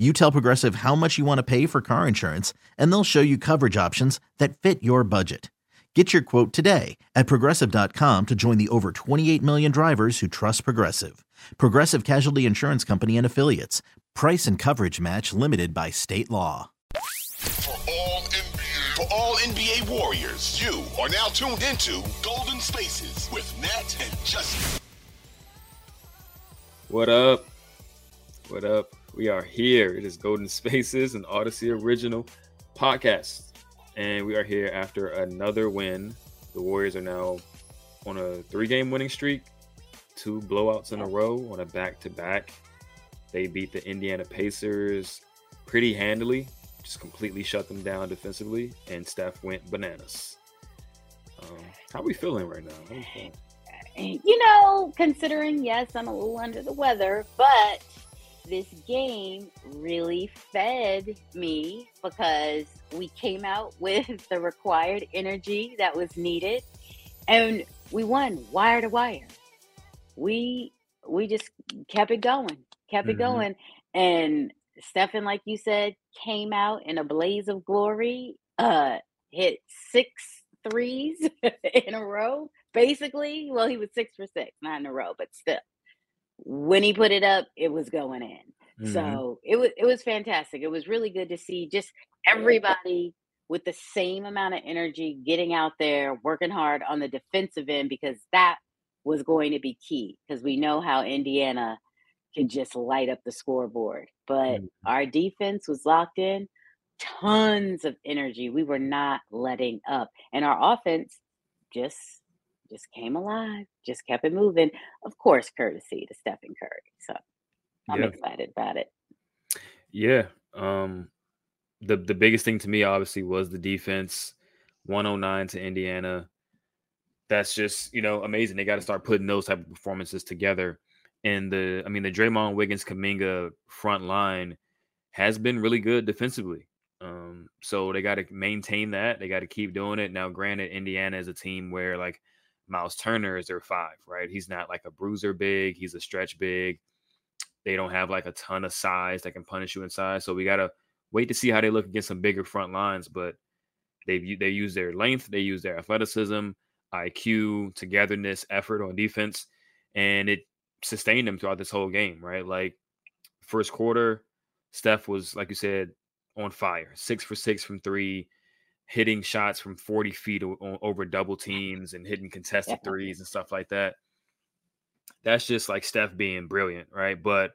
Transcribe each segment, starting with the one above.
you tell Progressive how much you want to pay for car insurance, and they'll show you coverage options that fit your budget. Get your quote today at progressive.com to join the over 28 million drivers who trust Progressive. Progressive Casualty Insurance Company and Affiliates. Price and coverage match limited by state law. For all NBA, for all NBA Warriors, you are now tuned into Golden Spaces with Nat and Justin. What up? What up? We are here. It is Golden Spaces, an Audacy original podcast. And we are here after another win. The Warriors are now on a three game winning streak, two blowouts in a row on a back to back. They beat the Indiana Pacers pretty handily, just completely shut them down defensively, and Steph went bananas. Um, how are we feeling right now? You know, considering, yes, I'm a little under the weather, but this game really fed me because we came out with the required energy that was needed and we won wire to wire. We we just kept it going, kept it mm-hmm. going. And Stefan, like you said, came out in a blaze of glory, uh, hit six threes in a row. Basically, well, he was six for six, not in a row, but still when he put it up, it was going in. Mm-hmm. So it was it was fantastic. It was really good to see just everybody with the same amount of energy getting out there, working hard on the defensive end because that was going to be key because we know how Indiana can just light up the scoreboard. But mm-hmm. our defense was locked in, tons of energy. We were not letting up. And our offense just just came alive, just kept it moving. Of course, courtesy to Stephen Curry. So I'm yeah. excited about it. Yeah. Um the the biggest thing to me obviously was the defense 109 to Indiana. That's just, you know, amazing. They got to start putting those type of performances together. And the I mean the Draymond Wiggins Kuminga front line has been really good defensively. Um, so they got to maintain that. They got to keep doing it. Now, granted, Indiana is a team where like Myles Turner is their five, right? He's not like a bruiser big, he's a stretch big. They don't have like a ton of size that can punish you inside. So we gotta wait to see how they look against some bigger front lines. But they they use their length, they use their athleticism, IQ, togetherness, effort on defense, and it sustained them throughout this whole game, right? Like first quarter, Steph was like you said on fire, six for six from three hitting shots from 40 feet o- over double teams and hitting contested yeah. threes and stuff like that. That's just like Steph being brilliant, right? But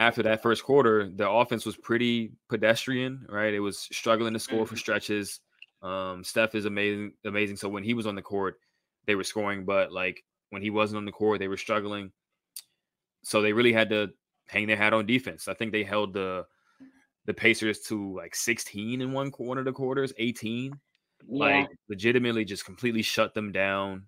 after that first quarter, the offense was pretty pedestrian, right? It was struggling to score for mm-hmm. stretches. Um, Steph is amazing, amazing. So when he was on the court, they were scoring, but like when he wasn't on the court, they were struggling. So they really had to hang their hat on defense. I think they held the the Pacers to like 16 in one of the quarters, 18. Yeah. Like legitimately just completely shut them down,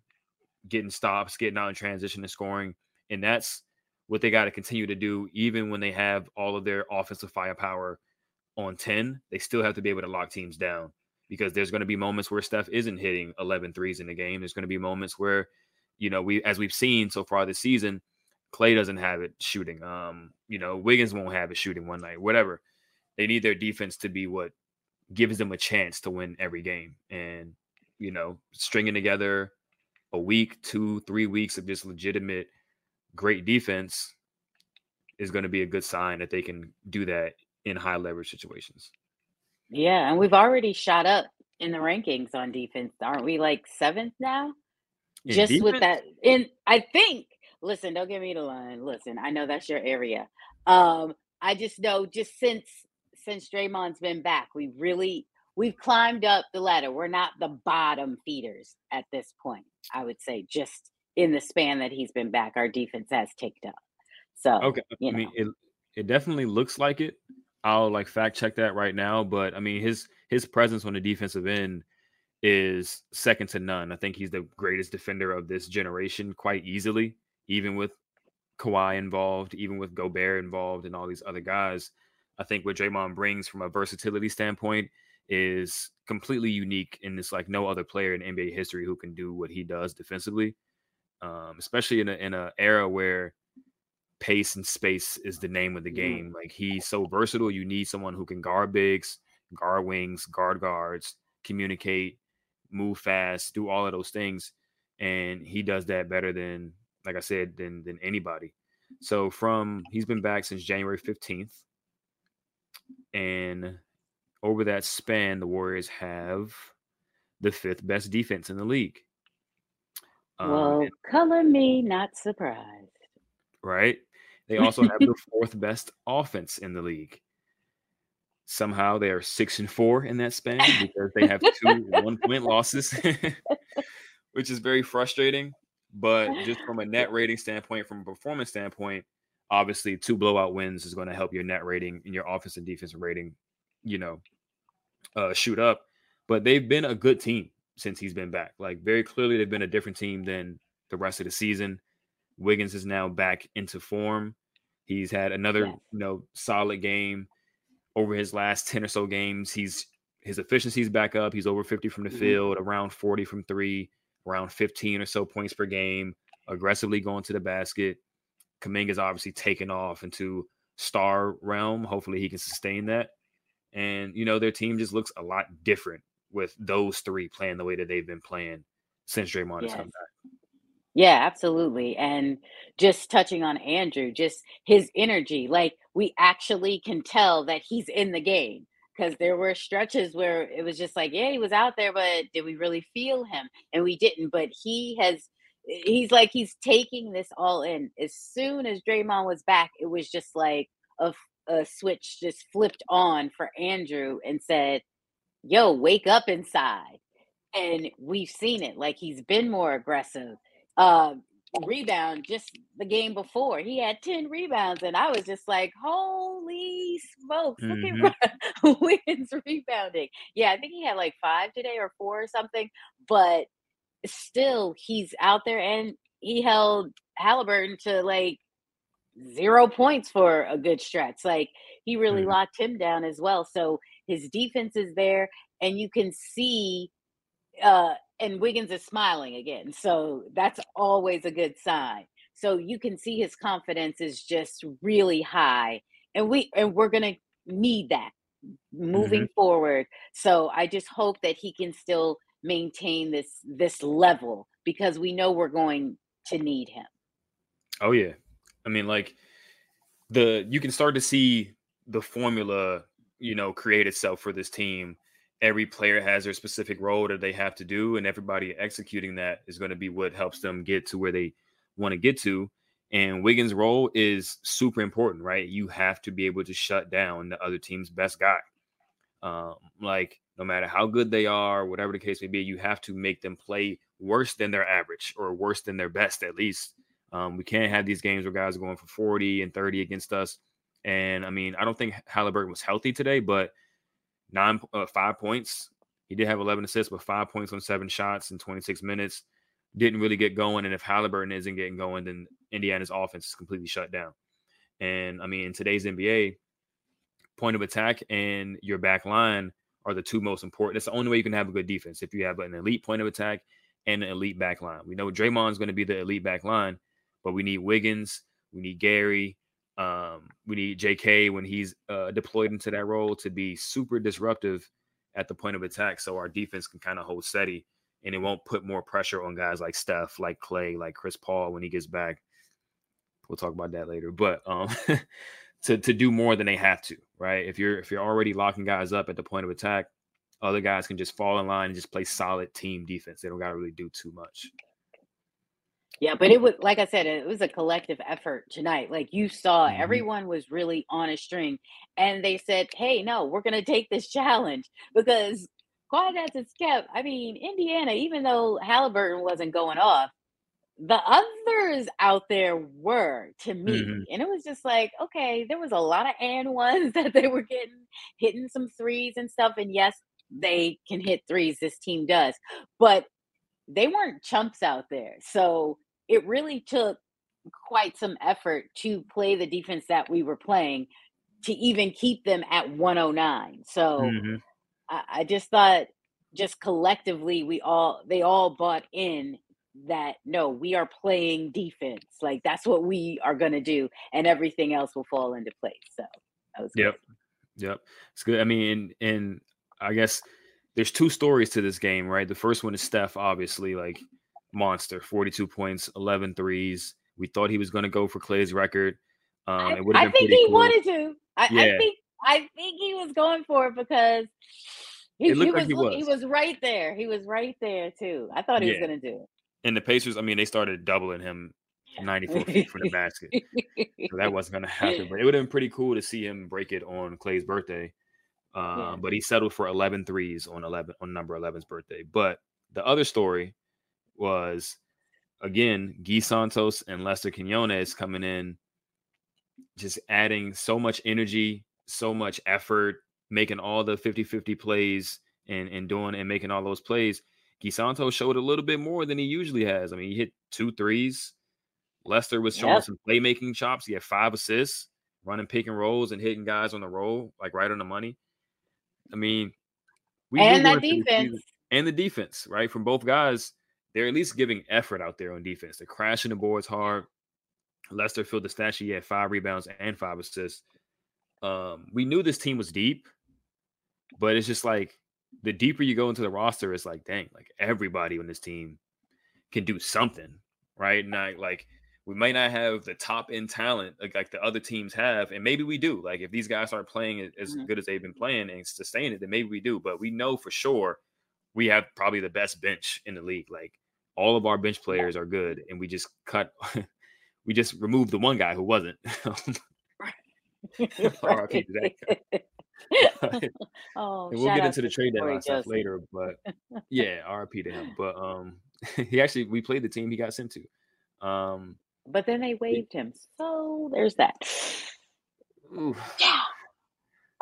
getting stops, getting out in transition and scoring. And that's what they got to continue to do, even when they have all of their offensive firepower on 10. They still have to be able to lock teams down because there's going to be moments where Steph isn't hitting 11 threes in the game. There's going to be moments where, you know, we as we've seen so far this season, Clay doesn't have it shooting. Um, you know, Wiggins won't have it shooting one night, whatever they need their defense to be what gives them a chance to win every game. And, you know, stringing together a week, two, three weeks of just legitimate great defense is going to be a good sign that they can do that in high leverage situations. Yeah. And we've already shot up in the rankings on defense. Aren't we like seventh now? In just defense? with that. And I think, listen, don't give me the line. Listen, I know that's your area. Um, I just know just since since Draymond's been back, we really we've climbed up the ladder. We're not the bottom feeders at this point. I would say just in the span that he's been back, our defense has ticked up. So okay, I mean it it definitely looks like it. I'll like fact check that right now, but I mean his his presence on the defensive end is second to none. I think he's the greatest defender of this generation quite easily, even with Kawhi involved, even with Gobert involved, and all these other guys. I think what Draymond brings from a versatility standpoint is completely unique in this like no other player in NBA history who can do what he does defensively, um, especially in a in an era where pace and space is the name of the game. Like he's so versatile. You need someone who can guard bigs, guard wings, guard guards, communicate, move fast, do all of those things, and he does that better than, like I said, than than anybody. So from he's been back since January fifteenth, and over that span, the Warriors have the fifth best defense in the league. Um, well, color me not surprised. Right. They also have the fourth best offense in the league. Somehow they are six and four in that span because they have two one point losses, which is very frustrating. But just from a net rating standpoint, from a performance standpoint, obviously two blowout wins is going to help your net rating and your offense and defense rating, you know, uh, shoot up. But they've been a good team since he's been back. Like very clearly, they've been a different team than the rest of the season. Wiggins is now back into form. He's had another, yeah. you know, solid game over his last 10 or so games. He's his efficiency's back up. He's over 50 from the mm-hmm. field, around 40 from three, around 15 or so points per game, aggressively going to the basket. Kuminga's obviously taken off into star realm. Hopefully he can sustain that. And you know, their team just looks a lot different with those three playing the way that they've been playing since Draymond yes. has come back. Yeah, absolutely. And just touching on Andrew, just his energy, like we actually can tell that he's in the game because there were stretches where it was just like, yeah, he was out there, but did we really feel him? And we didn't. But he has, he's like, he's taking this all in. As soon as Draymond was back, it was just like a, a switch just flipped on for Andrew and said, yo, wake up inside. And we've seen it. Like he's been more aggressive uh, rebound just the game before. He had 10 rebounds, and I was just like, holy smokes, mm-hmm. look at Wiggins rebounding. Yeah, I think he had like five today or four or something, but still, he's out there and he held Halliburton to like zero points for a good stretch. Like he really mm-hmm. locked him down as well. So his defense is there, and you can see uh and Wiggins is smiling again. So that's always a good sign. So you can see his confidence is just really high. And we and we're going to need that moving mm-hmm. forward. So I just hope that he can still maintain this this level because we know we're going to need him. Oh yeah. I mean like the you can start to see the formula, you know, create itself for this team every player has their specific role that they have to do, and everybody executing that is going to be what helps them get to where they want to get to. And Wiggins' role is super important, right? You have to be able to shut down the other team's best guy. Um, like no matter how good they are, whatever the case may be, you have to make them play worse than their average or worse than their best at least. Um, we can't have these games where guys are going for 40 and 30 against us. And I mean, I don't think Halliburton was healthy today, but nine, uh, five points. He did have 11 assists, but five points on seven shots in 26 minutes. Didn't really get going. And if Halliburton isn't getting going, then Indiana's offense is completely shut down. And I mean, in today's NBA, point of attack and your back line are the two most important. It's the only way you can have a good defense if you have an elite point of attack and an elite back line. We know Draymond's going to be the elite back line, but we need Wiggins, we need Gary, um, we need JK when he's uh, deployed into that role to be super disruptive at the point of attack, so our defense can kind of hold steady and it won't put more pressure on guys like Steph, like Clay, like Chris Paul when he gets back. We'll talk about that later, but um, to to do more than they have to, right? If you're if you're already locking guys up at the point of attack, other guys can just fall in line and just play solid team defense. They don't got to really do too much. Yeah, but it was like I said, it was a collective effort tonight. Like you saw, Mhm. everyone was really on a string, and they said, "Hey, no, we're going to take this challenge because as it's kept. I mean, Indiana, even though Halliburton wasn't going off, the others out there were to me, Mhm. and it was just like, okay, there was a lot of and ones that they were getting, hitting some threes and stuff, and yes, they can hit threes. This team does, but they weren't chumps out there. So it really took quite some effort to play the defense that we were playing to even keep them at 109. So Mhm. I, I just thought just collectively we all they all bought in that no, we are playing defense. Like that's what we are gonna do, and everything else will fall into place. So that was good. Yep. Yep. It's good. I mean, and, and I guess there's two stories to this game, right? The first one is Steph, obviously, like monster, 42 points, 11 threes. We thought he was going to go for Clay's record. Um, I, it would have I think he cool. wanted to. I, I Yeah. think I think he was going for it because he, It he like was, he look- he was. was right there. He was right there too. I thought he was gonna do And the Pacers, I mean, they started doubling him 94 feet from the basket. So that wasn't going to happen. But it would have been pretty cool to see him break it on Clay's birthday. Uh, Yeah. But he settled for 11 threes on 11 on number 11's birthday. But the other story was again Gui Santos and Lester Quinones coming in, just adding so much energy, so much effort, making all the 50-50 plays and and doing and making all those plays. Gui Santos showed a little bit more than he usually has. I mean, he hit two threes. Lester was showing Yep. some playmaking chops. He had five assists, running pick and rolls and hitting guys on the roll, like right on the money. I mean, we and that going the defense. and the defense, right? From both guys, they're at least giving effort out there on defense. They're crashing the boards hard. Lester filled the stat sheet. He had five rebounds and five assists. Um, we knew this team was deep, but it's just like the deeper you go into the roster, it's like, dang, like everybody on this team can do something, right? Not like we might not have the top end talent like, like the other teams have, and maybe we do. Like if these guys aren't playing as- Mhm. good as they've been playing and sustaining it, then maybe we do. But we know for sure we have probably the best bench in the league. Like all of our bench players are good, and we just cut. we just removed the one guy who wasn't. RIP to that guy. oh, and we'll get into the trade deadline stuff later. But yeah, RP to him. But um, he actually we played the team he got sent to. Um, But then they waived him. So there's that. ooh, Yeah.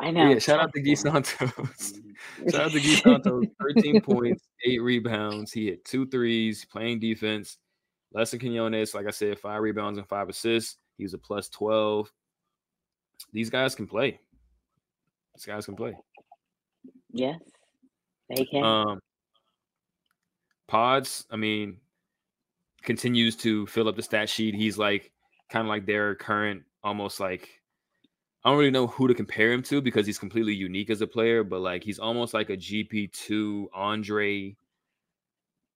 I know. yeah, shout out to Gui Santos. shout out to Gui Santos. 13 points, eight rebounds. He hit two threes, playing defense. Lester Quinones, like I said, five rebounds and five assists. He was a plus 12. These guys can play. These guys can play. Yes, they can. Um, Pods, I mean, continues to fill up the stat sheet. He's like kind of like their current, almost like I don't really know who to compare him to because he's completely unique as a player, but like he's almost like a GP2 Andre.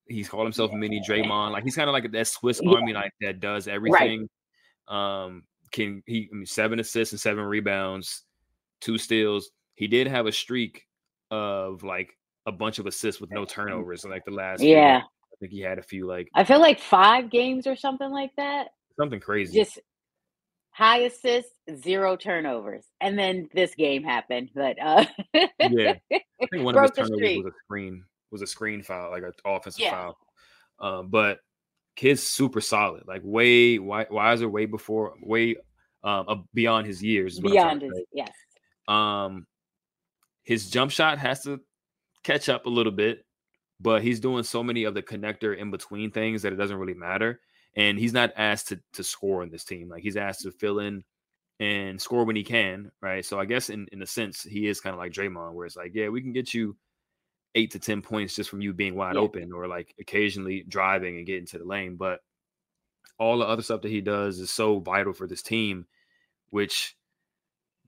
He's called himself mini Draymond. Like he's kind of like that Swiss Yeah. Army knife that does everything. Um, can he I mean, seven assists and seven rebounds, two steals. He did have a streak of like a bunch of assists with no turnovers. in Like the last, Yeah. I think he had a few like I feel like five games or something like that. something crazy. Just high assists, zero turnovers. And then this game happened. But uh Yeah. I think one of his turnovers streak. was a screen, was a screen foul, like an offensive Yeah. foul. Um, but kid's super solid, like way wi- wiser, way before, way um uh, beyond his years. is what I'm trying beyond his yes. Um, his jump shot has to catch up a little bit, but he's doing so many of the connector in between things that it doesn't really matter. And he's not asked to to score in this team. Like he's asked to fill in and score when he can, right? So I guess in in a sense he is kind of like Draymond, where it's like, yeah, we can get you eight to ten points just from you being wide Yeah. open or like occasionally driving and getting to the lane, but all the other stuff that he does is so vital for this team, which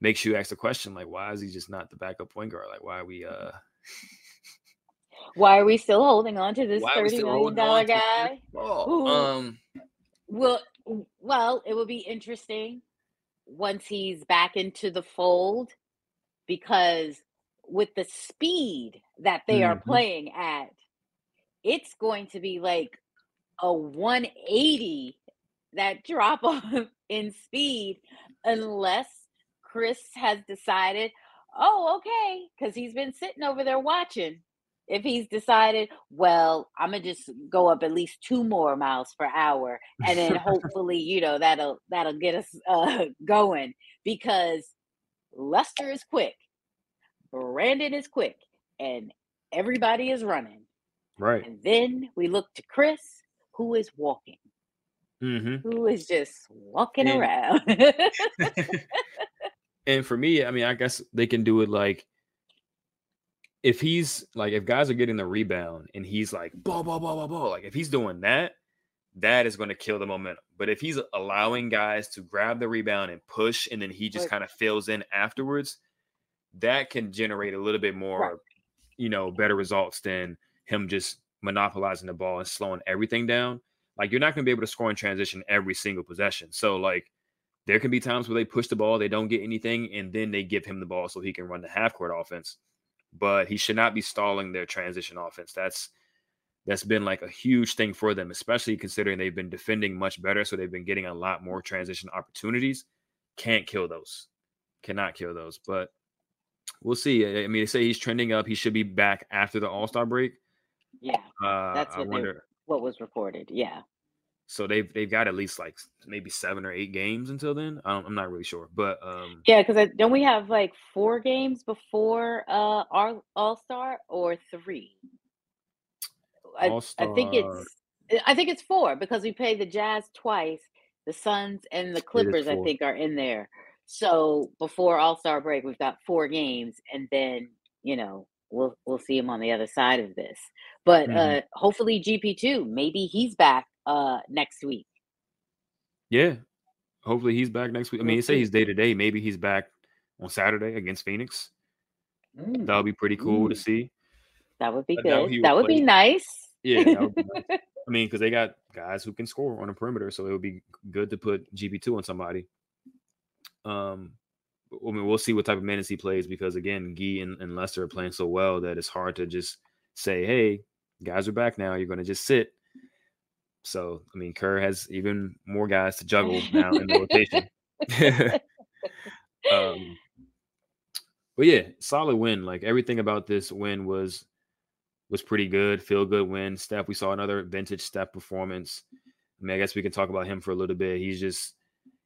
makes you ask the question like, why is he just not the backup point guard? Like, why are we uh Why are we still holding on to this why are thirty million dollar on to Chris guy? Who- Um, Well, well, it will be interesting once he's back into the fold because with the speed that they are Mhm. playing at, it's going to be like a 180 that drop off in speed unless Chris has decided, oh, okay, because he's been sitting over there watching. If he's decided, well, I'm gonna just go up at least two more miles per hour, and then hopefully, you know, that'll that'll get us uh, going because Lester is quick, Brandin is quick, and everybody is running. Right. And then we look to Chris, who is walking, Mm-hmm. who is just walking And- around. and for me, I mean, I guess they can do it like if he's like if guys are getting the rebound and he's like ball, ball, ball, ball, ball, like if he's doing that, that is going to kill the momentum. But if he's allowing guys to grab the rebound and push, and then he just Right. kind of fills in afterwards, that can generate a little bit more, you know, better results than him just monopolizing the ball and slowing everything down. Like you're not going to be able to score in transition every single possession. So like there can be times where they push the ball, they don't get anything, and then they give him the ball so he can run the half court offense. But he should not be stalling their transition offense. That's that's been like a huge thing for them, especially considering they've been defending much better. So they've been getting a lot more transition opportunities. Can't kill those. Cannot kill those. But we'll see. I I mean, they say he's trending up. He should be back after the All Star break. yeah, Uh, That's I what they- wonder. what was reported. Yeah. So they've they've got at least like maybe seven or eight games until then. I don't, I'm not really sure, but um, Yeah, because don't we have like four games before uh our All Star or three? I, I think it's I think it's four because we play the Jazz twice, the Suns and the Clippers. I think are in there. So before All Star break, we've got four games, and then you know we'll we'll see him on the other side of this. But Mhm. uh hopefully GP two, maybe he's back uh next week. yeah, hopefully he's back next week. I mean, you say he's day to day. Maybe he's back on Saturday against Phoenix. Mm, That would be pretty cool to Mm. see. that would be I good. would That would be nice. Yeah, that would be nice. I mean, because they got guys who can score on the perimeter, so it would be good to put GP two on somebody. Um, I mean, we'll see what type of minutes he plays because again, Gui and, and Lester are playing so well that it's hard to just say, "Hey, guys are back now. You're going to just sit." So, I mean, Kerr has even more guys to juggle now in the rotation. um, but yeah, solid win. Like everything about this win was was pretty good. Feel good win. Steph, we saw another vintage Steph performance. I mean, I guess we can talk about him for a little bit. He's just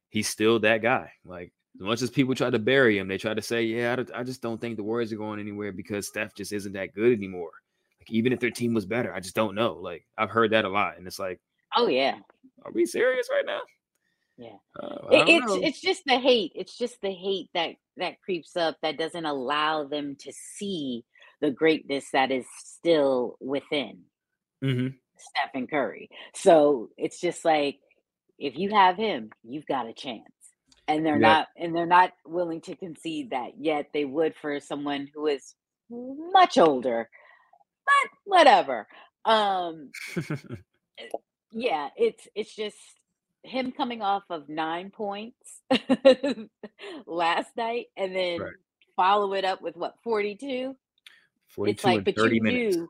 he's still that guy. Like as much as people try to bury him, they try to say, "Yeah, I, I just don't think the Warriors are going anywhere because Steph just isn't that good anymore." Like even if their team was better, I just don't know. Like I've heard that a lot, and it's like, oh yeah. are we serious right now? Yeah. Uh, It, it's know. it's just the hate. It's just the hate that that creeps up that doesn't allow them to see the greatness that is still within Mhm. Stephen Curry. So it's just like if you have him, you've got a chance. And they're Yeah. not and they're not willing to concede that yet they would for someone who is much older. But whatever. Um yeah, it's it's just him coming off of nine points last night and then Right. follow it up with what 42 it's 42 like but you minutes. knew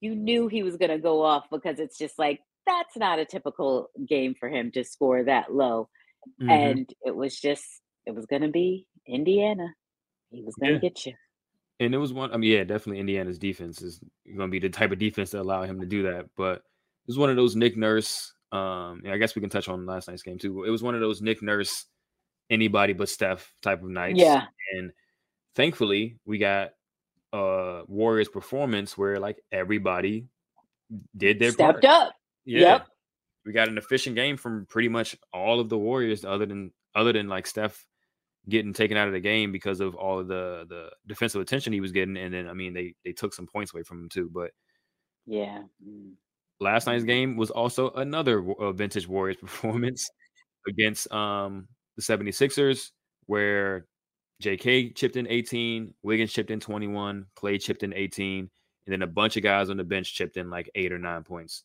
you knew he was going to go off because it's just like that's not a typical game for him to score that low Mhm. and it was just it was going to be indiana he was going to Yeah. get you And it was one. I mean, yeah, definitely Indiana's defense is going to be the type of defense that allow him to do that. But was one of those Nick Nurse. Um, yeah, I guess we can touch on last night's game too. It was one of those Nick Nurse, anybody but Steph type of nights. yeah And thankfully, we got uh Warriors performance where like everybody did their stepped part. up Yeah. Yep. We got an efficient game from pretty much all of the Warriors, other than other than like Steph getting taken out of the game because of all of the the defensive attention he was getting, and then I mean they they took some points away from him too. But yeah Mm. Last night's game was also another uh, vintage Warriors performance against um the 76ers where JK chipped in 18, Wiggins chipped in 21, Clay chipped in 18, and then a bunch of guys on the bench chipped in like eight or nine points.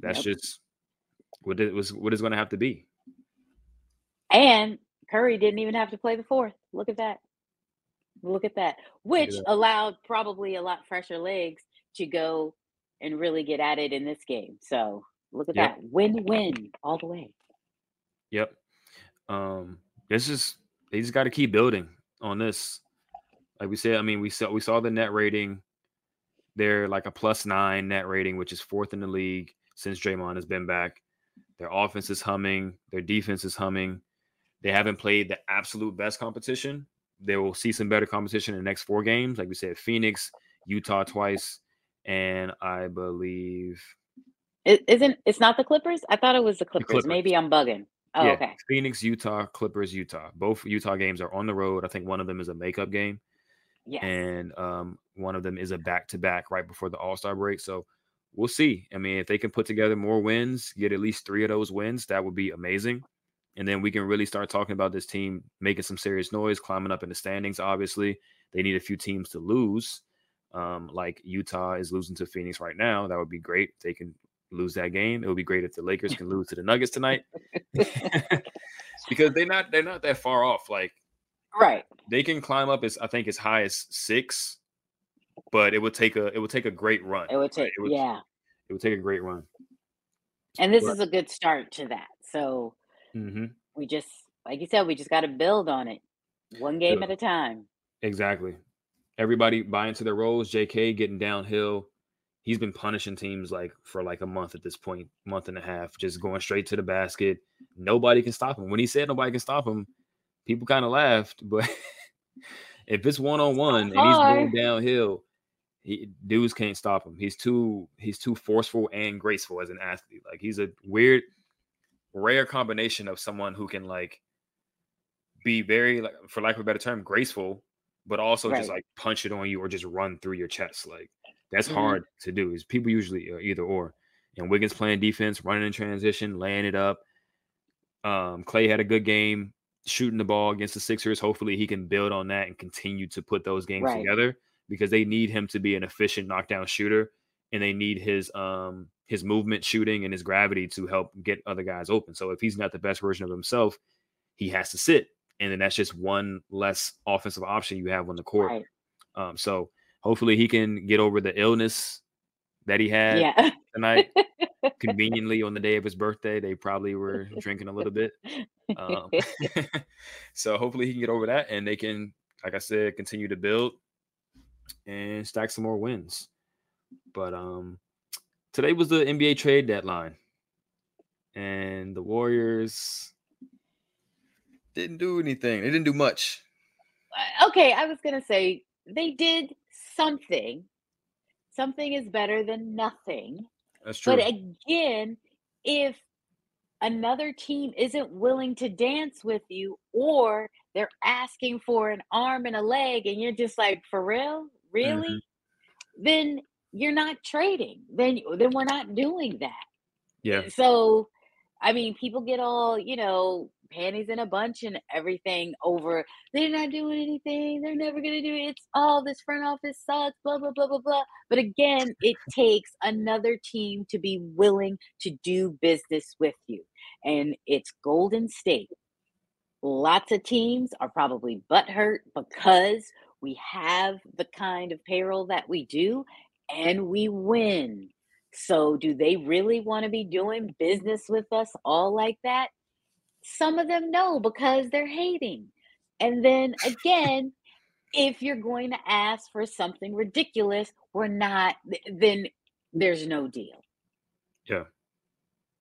That's Yep. just what it was what it's going to have to be. and curry didn't even have to play the fourth look at that look at that which that. allowed probably a lot fresher legs to go and really get at it in this game so Look at Yep. that. Win win all the way. Yep. Um, this is they just got to keep building on this. Like we said, I mean, we saw we saw the net rating. They're like a plus nine net rating, which is fourth in the league since Draymond has been back. Their offense is humming. Their defense is humming. They haven't played the absolute best competition. They will see some better competition in the next four games. Like we said, Phoenix, Utah twice, and I believe It isn't it's not the Clippers? I thought it was the Clippers. Clippers. Maybe I'm bugging. Oh, yeah, okay. Phoenix, Utah, Clippers, Utah. Both Utah games are on the road. I think one of them is a makeup game, Yes. and um, one of them is a back to back right before the All Star break. So we'll see. I mean, if they can put together more wins, get at least three of those wins, that would be amazing. And then we can really start talking about this team making some serious noise, climbing up in the standings. Obviously, they need a few teams to lose. Um, like Utah is losing to Phoenix right now. That would be great. if They can lose that game. It would be great if the Lakers can lose to the Nuggets tonight. because they're not they're not that far off. Like right. they can climb up as I think as high as six, but it would take a it would take a great run. It would take It would, yeah. it would take a great run. And this But- is a good start to that. So hmm we just like you said, we just gotta build on it. One game Build. at a time. Exactly. Everybody buy into their roles. J.K. getting downhill. He's been punishing teams like for like a month at this point, month and a half, just going straight to the basket. Nobody can stop him. When he said nobody can stop him, people kind of laughed. But if it's one on one and he's going downhill, he, dudes can't stop him. He's too he's too forceful and graceful as an athlete. Like he's a weird, rare combination of someone who can like be very like for lack of a better term graceful but also just like punch it on you or just run through your chest like that's Mhm. hard to do is people usually are either or and wiggins playing defense running in transition laying it up um clay had a good game shooting the ball against the sixers hopefully he can build on that and continue to put those games Right. together because they need him to be an efficient knockdown shooter and they need his um his movement shooting and his gravity to help get other guys open so if he's not the best version of himself he has to sit and then that's just one less offensive option you have on the court Right. um, so hopefully he can get over the illness that he had Yeah. tonight. Conveniently on the day of his birthday, they probably were drinking a little bit. Um, so hopefully he can get over that, and they can, like I said, continue to build and stack some more wins. But um, today was the NBA trade deadline, and the Warriors didn't do anything. They didn't do much. Uh, okay, I was gonna say they did something. Something is better than nothing. That's true. But again, if another team isn't willing to dance with you or they're asking for an arm and a leg and you're just like, for real? Really? Then you're not trading. Then then we're not doing that. yeah, So, I mean, people get all, you know, panties in a bunch and everything over they're not doing anything. They're never going to do it. It's all this front office sucks, blah, blah, blah, blah, blah. But again, it takes another team to be willing to do business with you. And it's Golden State. Lots of teams are probably butthurt because we have the kind of payroll that we do and we win. So, do they really want to be doing business with us all like that? Some of them know because they're hating. And then again, if you're going to ask for something ridiculous, we're not, then there's no deal. Yeah.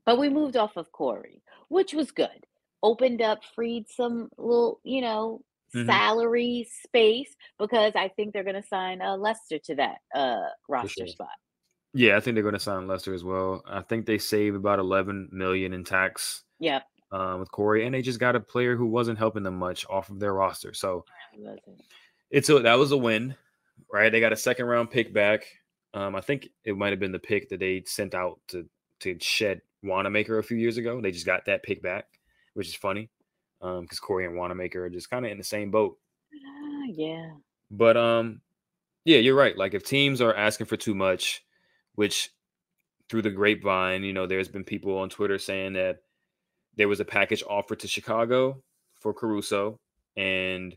But we moved off of Cory, which was good. Opened up, freed some little, you know, Mhm. salary space because I think they're going to sign uh, Lester to that uh, roster sure. spot. yeah. I think they're going to sign Lester as well. I think they save about 11 million in tax Yep. Um, with Cory, and they just got a player who wasn't helping them much off of their roster. So it's a that was a win, right? They got a second round pick back. Um, I think it might have been the pick that they sent out to to shed Wanamaker a few years ago. They just got that pick back, which is funny because Cory and Wanamaker are just kind of in the same boat. Ah, yeah. But um, yeah, you're right. Like if teams are asking for too much, which through the grapevine, you know, there's been people on Twitter saying that there was a package offered to Chicago for Caruso, and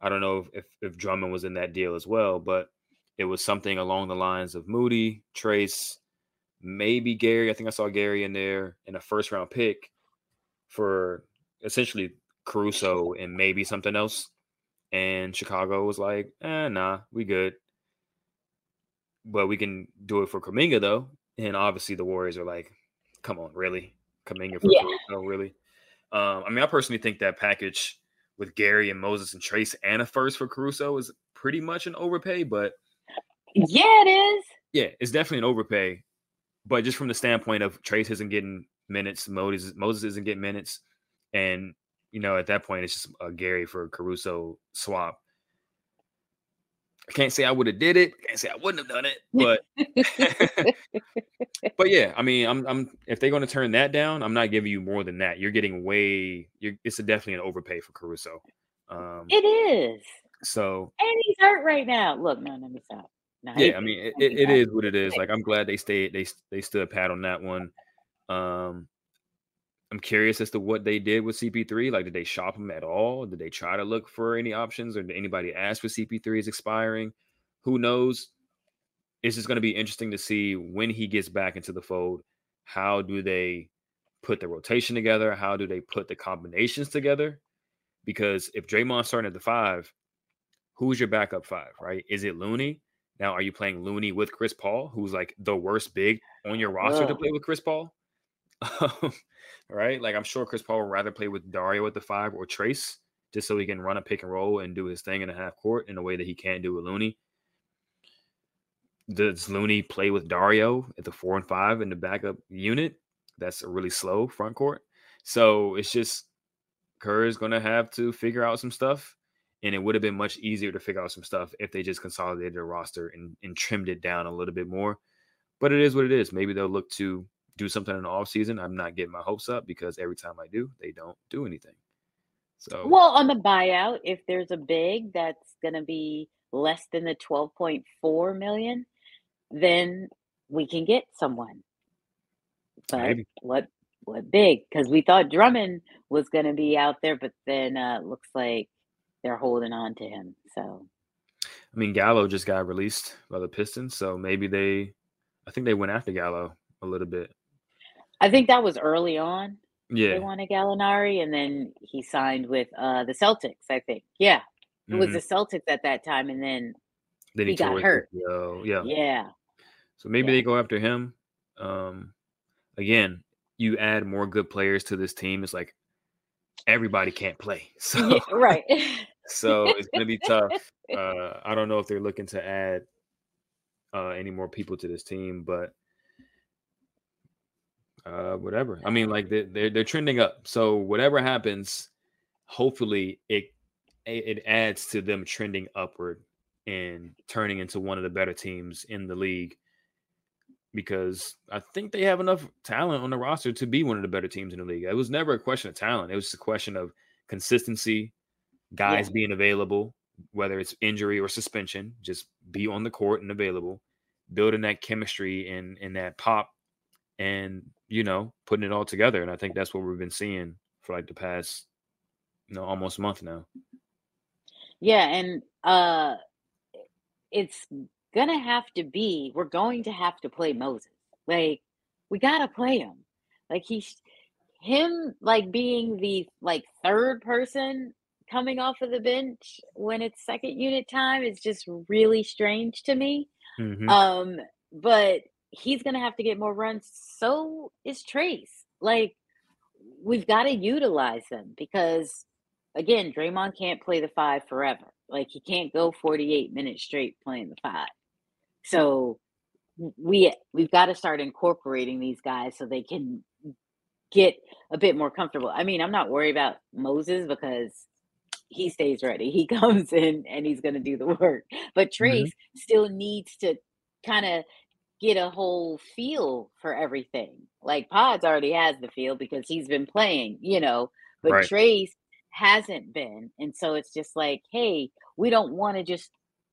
I don't know if if Drummond was in that deal as well, but it was something along the lines of Moody, Trace, maybe Gary. I think I saw Gary in there in a first round pick for essentially Caruso and maybe something else. And Chicago was like, eh, nah, we good. But we can do it for Kuminga though. And obviously the Warriors are like, come on, really? Kuminga for Yeah. Caruso, really? Um, I mean, I personally think that package with Gary and Moses and Trace and a first for Caruso is pretty much an overpay, but Yeah, it is. yeah, it's definitely an overpay. But just from the standpoint of Trace isn't getting minutes, Moses Moses isn't getting minutes, and you know at that point it's just a Gary for Caruso swap. I can't say I would have did it. Can't say I wouldn't have done it, but but yeah, I mean, I'm I'm if they're going to turn that down, I'm not giving you more than that. You're getting way. You're it's a definitely an overpay for Caruso. Um, It is. so And he's hurt right now. Look, no, let me stop. No, yeah, I mean, it, it, it is what it is. Like, I'm glad they stayed. They they stood pat on that one. Um, I'm curious as to what they did with CP3. Like, did they shop him at all? Did they try to look for any options, or did anybody ask for CP3 is expiring? Who knows? It's just going to be interesting to see when he gets back into the fold. How do they put the rotation together? How do they put the combinations together? Because if Draymond's starting at the five, who's your backup five, right? Is it Looney? Now, are you playing Looney with Chris Paul, who's like the worst big on your roster to play with Chris Paul? Right? Like, I'm sure Chris Paul would rather play with Dario at the five or Trace just so he can run a pick and roll and do his thing in a half court in a way that he can't do with Looney. Does Looney play with Dario at the four and five in the backup unit? That's a really slow front court. So it's just Kerr is going to have to figure out some stuff. And it would have been much easier to figure out some stuff if they just consolidated their roster and, and trimmed it down a little bit more. But it is what it is. Maybe they'll look to do something in the offseason. I'm not getting my hopes up because every time I do, they don't do anything. So Well, on the buyout, if there's a big that's going to be less than the 12.4 million, then we can get someone. But Maybe. what what big? Because we thought Drummond was going to be out there, but then uh, looks like they're holding on to him. So I mean, Gallo just got released by the Pistons, so maybe they, I think they went after Gallo a little bit. I think that was early on. Yeah. They wanted Gallinari, and then he signed with uh, the Celtics. I think, yeah, it was mhm. the Celtics at that time, and then then he got hurt. Yeah, yeah, so maybe Yeah. they go after him. Um, again, you add more good players to this team. It's like everybody can't play, so yeah right. so it's gonna be tough. Uh, I don't know if they're looking to add uh, any more people to this team, but uh, whatever. I mean, like they- they're they're trending up. So whatever happens, hopefully it it adds to them trending upward and turning into one of the better teams in the league. Because I think they have enough talent on the roster to be one of the better teams in the league. It was never a question of talent; it was just a question of consistency, guys being available, whether it's injury or suspension, just be on the court and available, building that chemistry and and that pop, and you know putting it all together. And I think that's what we've been seeing for like the past, you know, almost month now. Yeah, and uh it's gonna have to be we're going to have to play Moses. Like we gotta play him. Like he's him like being the like third person coming off of the bench when it's second unit time is just really strange to me. Mhm. Um, but he's gonna have to get more runs. So is Trace. Like we've got to utilize them because again, Draymond can't play the five forever. Like he can't go 48 minutes straight playing the five. So we we've got to start incorporating these guys so they can get a bit more comfortable. I mean, I'm not worried about Moses because he stays ready. He comes in and he's going to do the work. But mm-hmm. Trace still needs to kind of get a whole feel for everything. Like Pods already has the feel because he's been playing, you know, but Right. Trace hasn't been. And so it's just like, hey, we don't want to just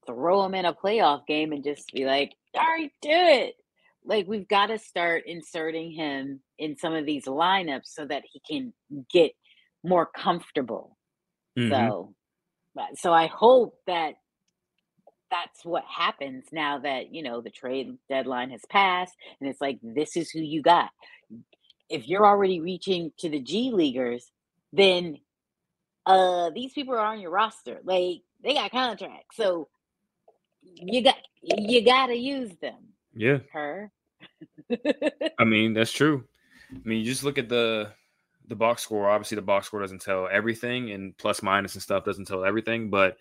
throw him in a playoff game and just be like, all right, do it. Like we've got to start inserting him in some of these lineups so that he can get more comfortable. Mhm. So, so I hope that that's what happens now that you know the trade deadline has passed and it's like this is who you got if you're already reaching to the g leaguers then uh these people are on your roster like they got contracts so you got you gotta use them Yeah, her I mean that's true. I mean, you just look at the the box score. Obviously, the box score doesn't tell everything, and plus minus and stuff doesn't tell everything. But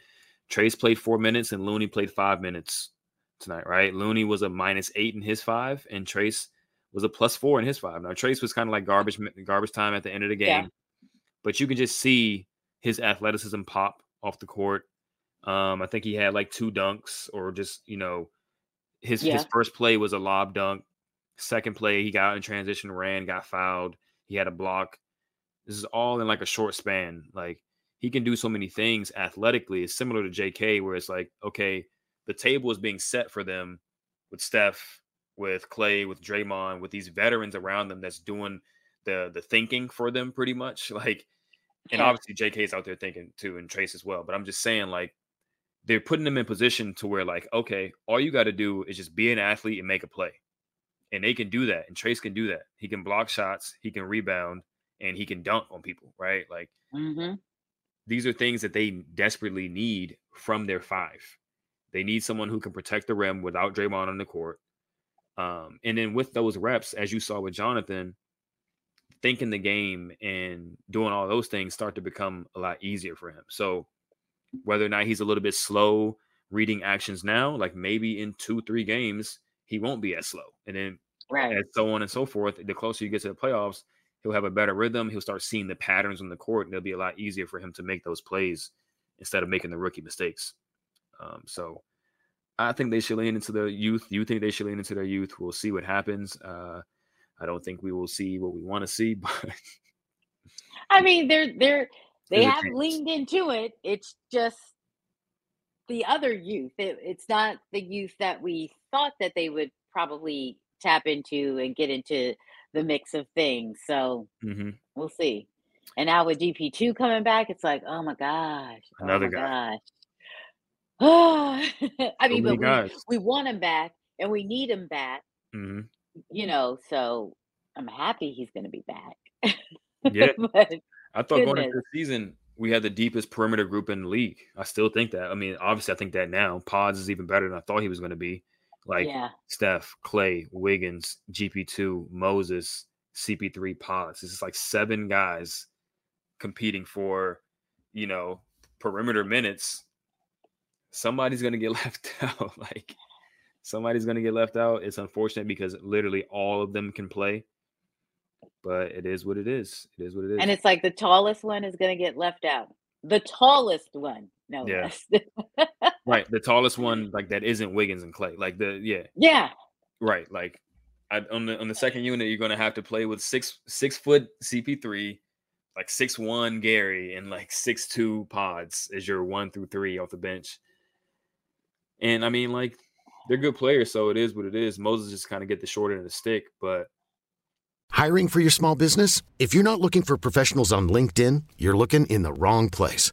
Trayce played four minutes, and Looney played five minutes tonight. Right? Looney was a minus eight in his five, and Trayce was a plus four in his five. Now Trayce was kind of like garbage garbage time at the end of the game, Yeah. but you can just see his athleticism pop off the court. Um, I think he had like two dunks, or just you know, his his first play was a lob dunk. Second play, he got in transition, ran, got fouled. He had a block. This is all in like a short span. Like he can do so many things athletically. It's similar to JK, where it's like, okay, the table is being set for them with Steph, with Clay, with Draymond, with these veterans around them that's doing the the thinking for them pretty much. Like, and Yeah. obviously JK's out there thinking too, and Trayce as well. But I'm just saying, like, they're putting them in position to where, like, okay, all you got to do is just be an athlete and make a play. And they can do that. And Trayce can do that. He can block shots, he can rebound, and he can dunk on people, right? Like, hmm these are things that they desperately need from their five. They need someone who can protect the rim without Draymond on the court. Um, and then with those reps, as you saw with Jonathan, thinking the game and doing all those things start to become a lot easier for him. So whether or not he's a little bit slow reading actions now, like maybe in two, three games, he won't be as slow. And then right and so on and so forth. The closer you get to the playoffs, he'll have a better rhythm. He'll start seeing the patterns on the court, and it'll be a lot easier for him to make those plays instead of making the rookie mistakes. Um, so I think they should lean into their youth. You think they should lean into their youth? We'll see what happens. Uh, I don't think we will see what we want to see, but i mean they're they're they have leaned into it it's just the other youth it, it's not the youth that we thought that they would probably tap into and get into the mix of things so Mhm. we'll see and now with gp2 coming back it's like oh my gosh oh Another my guy. gosh i mean but we, we want him back and we need him back Mhm. you know so i'm happy he's going to be back Yeah, but I thought going into the season we had the deepest perimeter group in the league. I still think that. I mean, obviously, I think that now. Pods is even better than I thought he was going to be. Like yeah Steph, Clay, Wiggins, GP2, Moses, CP3, Pods. This is like seven guys competing for, you know, perimeter minutes. Somebody's going to get left out. like somebody's going to get left out. It's unfortunate because literally all of them can play. But it is what it is. It is what it is. And it's like the tallest one is going to get left out. The tallest one, no Yeah. less. right. The tallest one, like that isn't Wiggins and Clay. Like the yeah, yeah, Right. Like I, on the on the uh, second unit, you're gonna have to play with six six foot CP3, like six one Gary, and like six two pods as your one through three off the bench. And I mean, like they're good players, so it is what it is. Moses just kind of get the short end of the stick, but Hiring for your small business? If you're not looking for professionals on LinkedIn, you're looking in the wrong place.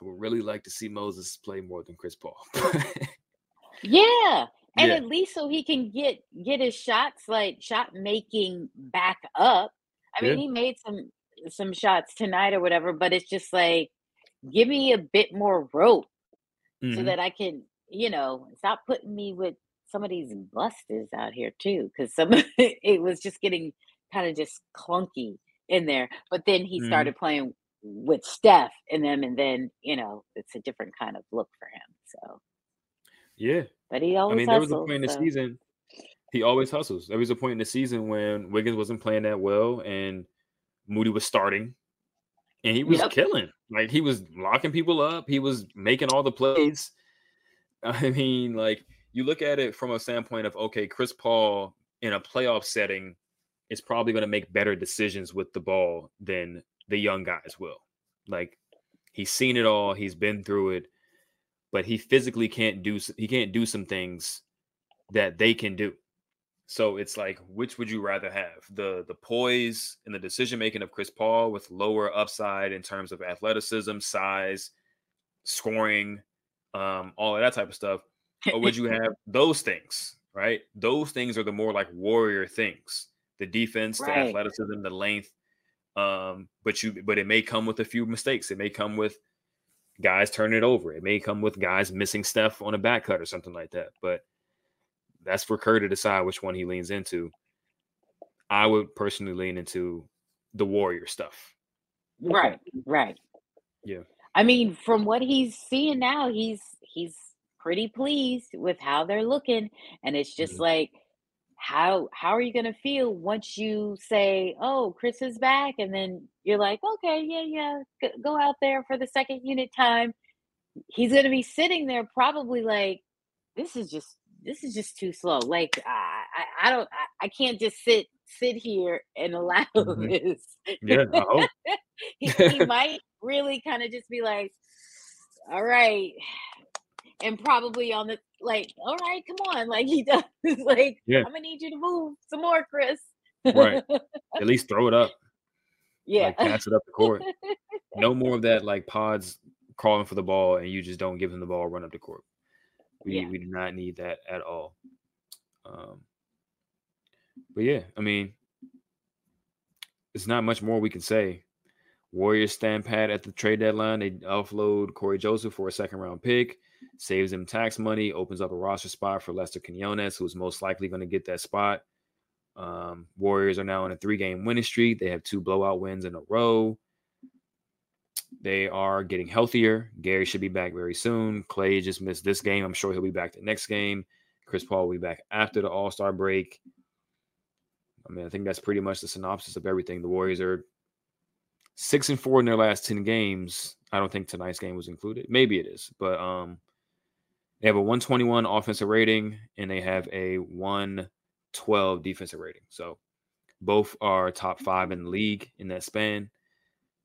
I would really like to see Moses play more than Chris Paul. Yeah. And Yeah. at least so he can get get his shots like shot making back up. I mean, Yeah. he made some some shots tonight or whatever, but it's just like give me a bit more rope so Mhm. that I can, you know, stop putting me with some of these busters out here too. Cause some it was just getting kind of just clunky in there. But then he Mhm. started playing with Steph and them, and then, you know, it's a different kind of look for him. So yeah. but he always. I mean, there was a point in the season. He always hustles. There was a point in the season when Wiggins wasn't playing that well, and Moody was starting, and he was Yep. killing. Like he was locking people up. He was making all the plays. I mean, like you look at it from a standpoint of okay, Chris Paul in a playoff setting is probably going to make better decisions with the ball than the young guys will. Like he's seen it all. He's been through it but he physically can't do he can't do some things that they can do. So it's like which would you rather have? The the poise and the decision making of Chris Paul with lower upside in terms of athleticism, size, scoring, um all of that type of stuff or would you have those things, right? Those things are the more like warrior things. The defense, the athleticism, the length um but you but it may come with a few mistakes. It may come with guys turning it over. It may come with guys missing stuff on a back cut or something like that. But that's for Kerr to decide which one he leans into. I would personally lean into the warrior stuff. Right, right. Yeah. I mean, from what he's seeing now, he's he's pretty pleased with how they're looking, and it's just Mhm. like, how how are you gonna feel once you say, "Oh, Chris is back," and then you're like, "Okay, yeah, yeah, go, out there for the second unit time." He's gonna be sitting there probably like, "This is just this is just too slow. Like, I I, I don't I, I can't just sit sit here and allow Mhm. this." Yeah, he, he might really kind of just be like, all right. And probably on the like, all right, come on. Like he does like, Yeah. I'm gonna need you to move some more, Chris. Right. At least throw it up. yeah. Like pass it up the court. No more of that like pods crawling for the ball and you just don't give them the ball, run up the court. We Yeah. we do not need that at all. Um but yeah, I mean it's not much more we can say. Warriors stand pat at the trade deadline. They offload Cory Joseph for a second round pick, saves them tax money, opens up a roster spot for Lester Quinones, who's most likely going to get that spot. Um, Warriors are now on a three game winning streak. They have two blowout wins in a row. They are getting healthier. Gary should be back very soon. Clay just missed this game. I'm sure he'll be back the next game. Chris Paul will be back after the All Star break. I mean, I think that's pretty much the synopsis of everything. The Warriors are six and four in their last 10 games. I don't think tonight's game was included. Maybe it is, but um, they have a 121 offensive rating and they have a 112 defensive rating. So both are top five in the league in that span.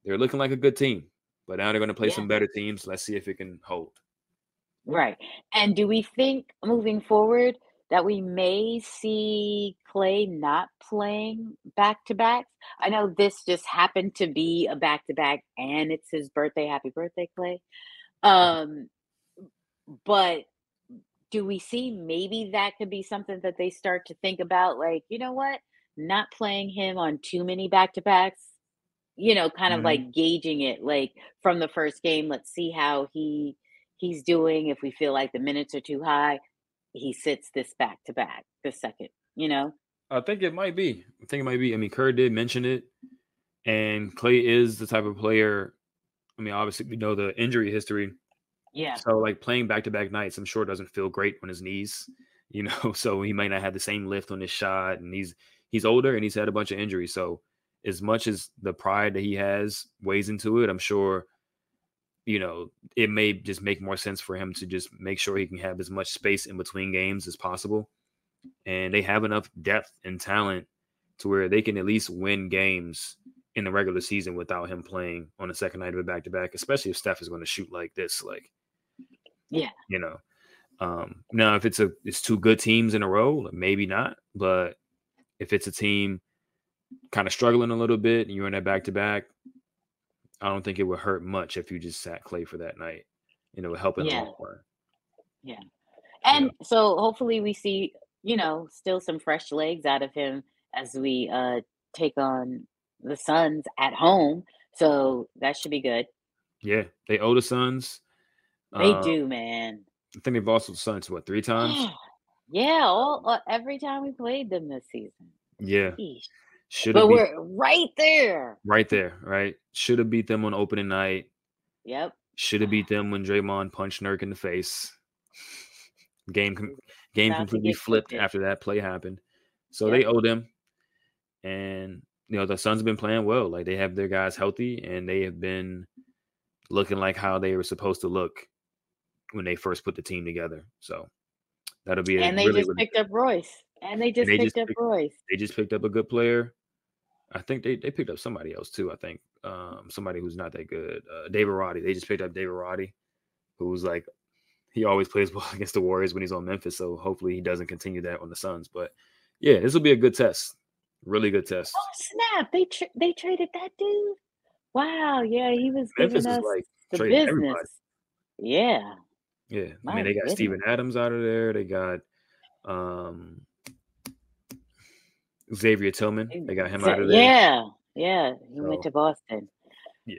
They're looking like a good team, but now they're going to play Yeah. some better teams. Let's see if it can hold. Right. And do we think moving forward that we may see Clay not playing back to backs? I know this just happened to be a back to back and it's his birthday. Happy birthday, Clay. Um, but do we see maybe that could be something that they start to think about? Like, you know what? Not playing him on too many back to backs, you know, kind of Mhm. like gauging it like from the first game. Let's see how he he's doing. If we feel like the minutes are too high, he sits this back to back, the second, you know? I think it might be. I think it might be. I mean, Kerr did mention it, and Clay is the type of player. I mean, obviously we know the injury history. Yeah. So like playing back to back nights, I'm sure doesn't feel great on his knees, you know. So he might not have the same lift on his shot, and he's he's older and he's had a bunch of injuries. So as much as the pride that he has weighs into it, I'm sure, you know, it may just make more sense for him to just make sure he can have as much space in between games as possible. And they have enough depth and talent to where they can at least win games in the regular season without him playing on the second night of a back to back, especially if Steph is going to shoot like this. Like, Yeah. you know. Um, now, if it's a it's two good teams in a row, maybe not. But if it's a team kind of struggling a little bit and you're in that back to back, I don't think it would hurt much if you just sat Clay for that night. You know, helping Yeah. the long run. Yeah. And so hopefully we see, you know, still some fresh legs out of him as we uh take on the Suns at home. So that should be good. Yeah, they owe the Suns. They Um, do, man. I think they've lost to the Suns what three times. yeah, all uh, every time we played them this season. Yeah, should have But beat we're right there. right there. Right, should have beat them on opening night. Yep. Should have beat them when Draymond punched Nurk in the face. Game com- game to completely flipped after that play happened. So Yep. they owe them. And you know the Suns have been playing well. Like they have their guys healthy, and they have been looking like how they were supposed to look when they first put the team together. So that'll be a And they really, just really picked up Royce. And they just they picked just up picked- Royce. they just picked up a good player. I think they, they picked up somebody else too. I think um, somebody who's not that good. Uh, David Roddy. They just picked up David Roddy, who's like he always plays well against the Warriors when he's on Memphis. So hopefully he doesn't continue that on the Suns. But yeah, this will be a good test. Really good test. Oh snap! They tra- they traded that dude. Wow, yeah, he was Memphis giving us like the business. everybody. Yeah, Yeah, I My mean they got goodness. Steven Adams out of there. They got um Xavier Tillman. They got him So- out of there. Yeah, yeah, he went to Boston. Yeah.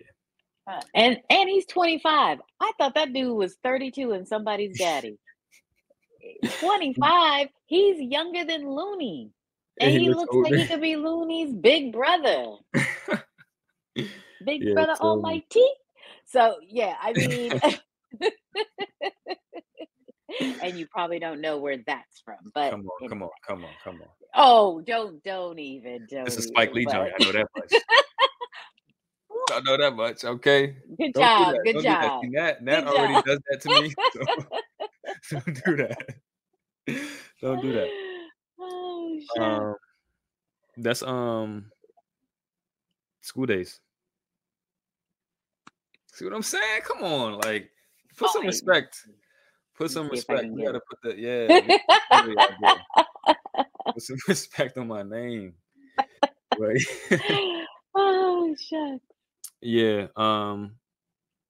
Uh, and and he's 25. I thought that dude was 32 and somebody's daddy. 25. He's younger than Looney. And And he looks looks like he could be Looney's big brother. Big Yeah, brother totally. almighty. So yeah, I mean and you probably don't know where that's from, but Come on, come on, come on, come on. Oh, don't don't even don't. This is Spike Lee joint. I know that much. I know that much. Okay. Good Don't job, good Don't do that. job. See, Nat, already job. does that to me. So don't do that. Don't do that. Oh shit. Um, that's um School Daze. See what I'm saying? Come on, like put some respect. Put some see if I respect. We gotta put the yeah. we really gotta Put some respect on my name. Right. oh shit. Yeah. Um.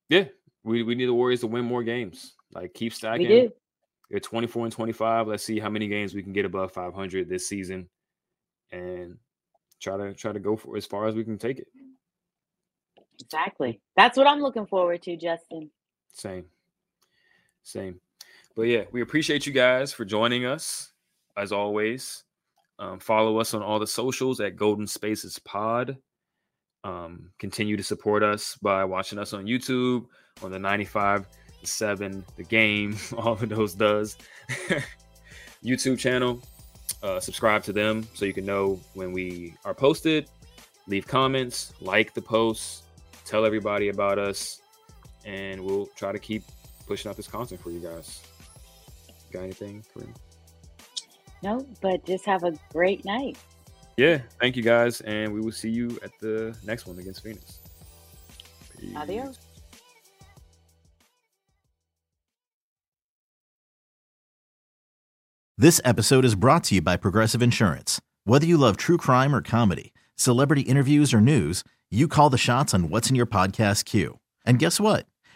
Yeah. We we need the Warriors to win more games. Like keep stacking. We do. They're 24 and 25. Let's see how many games we can get above 500 this season, and try to try to go for as far as we can take it. Exactly. That's what I'm looking forward to, Justin. Same. Same. But yeah, we appreciate you guys for joining us as always. Um, follow us on all the socials at Golden Spaces Pod. Um, continue to support us by watching us on YouTube on the 95 7 the game all of those does youtube channel uh, subscribe to them so you can know when we are posted leave comments like the posts tell everybody about us and we'll try to keep pushing out this content for you guys got anything Corinne? No, but just have a great night. yeah thank you guys and we will see you at the next one against phoenix Peace. Adios. This episode is brought to you by Progressive Insurance. Whether you love true crime or comedy, celebrity interviews or news, you call the shots on what's in your podcast queue. And guess what?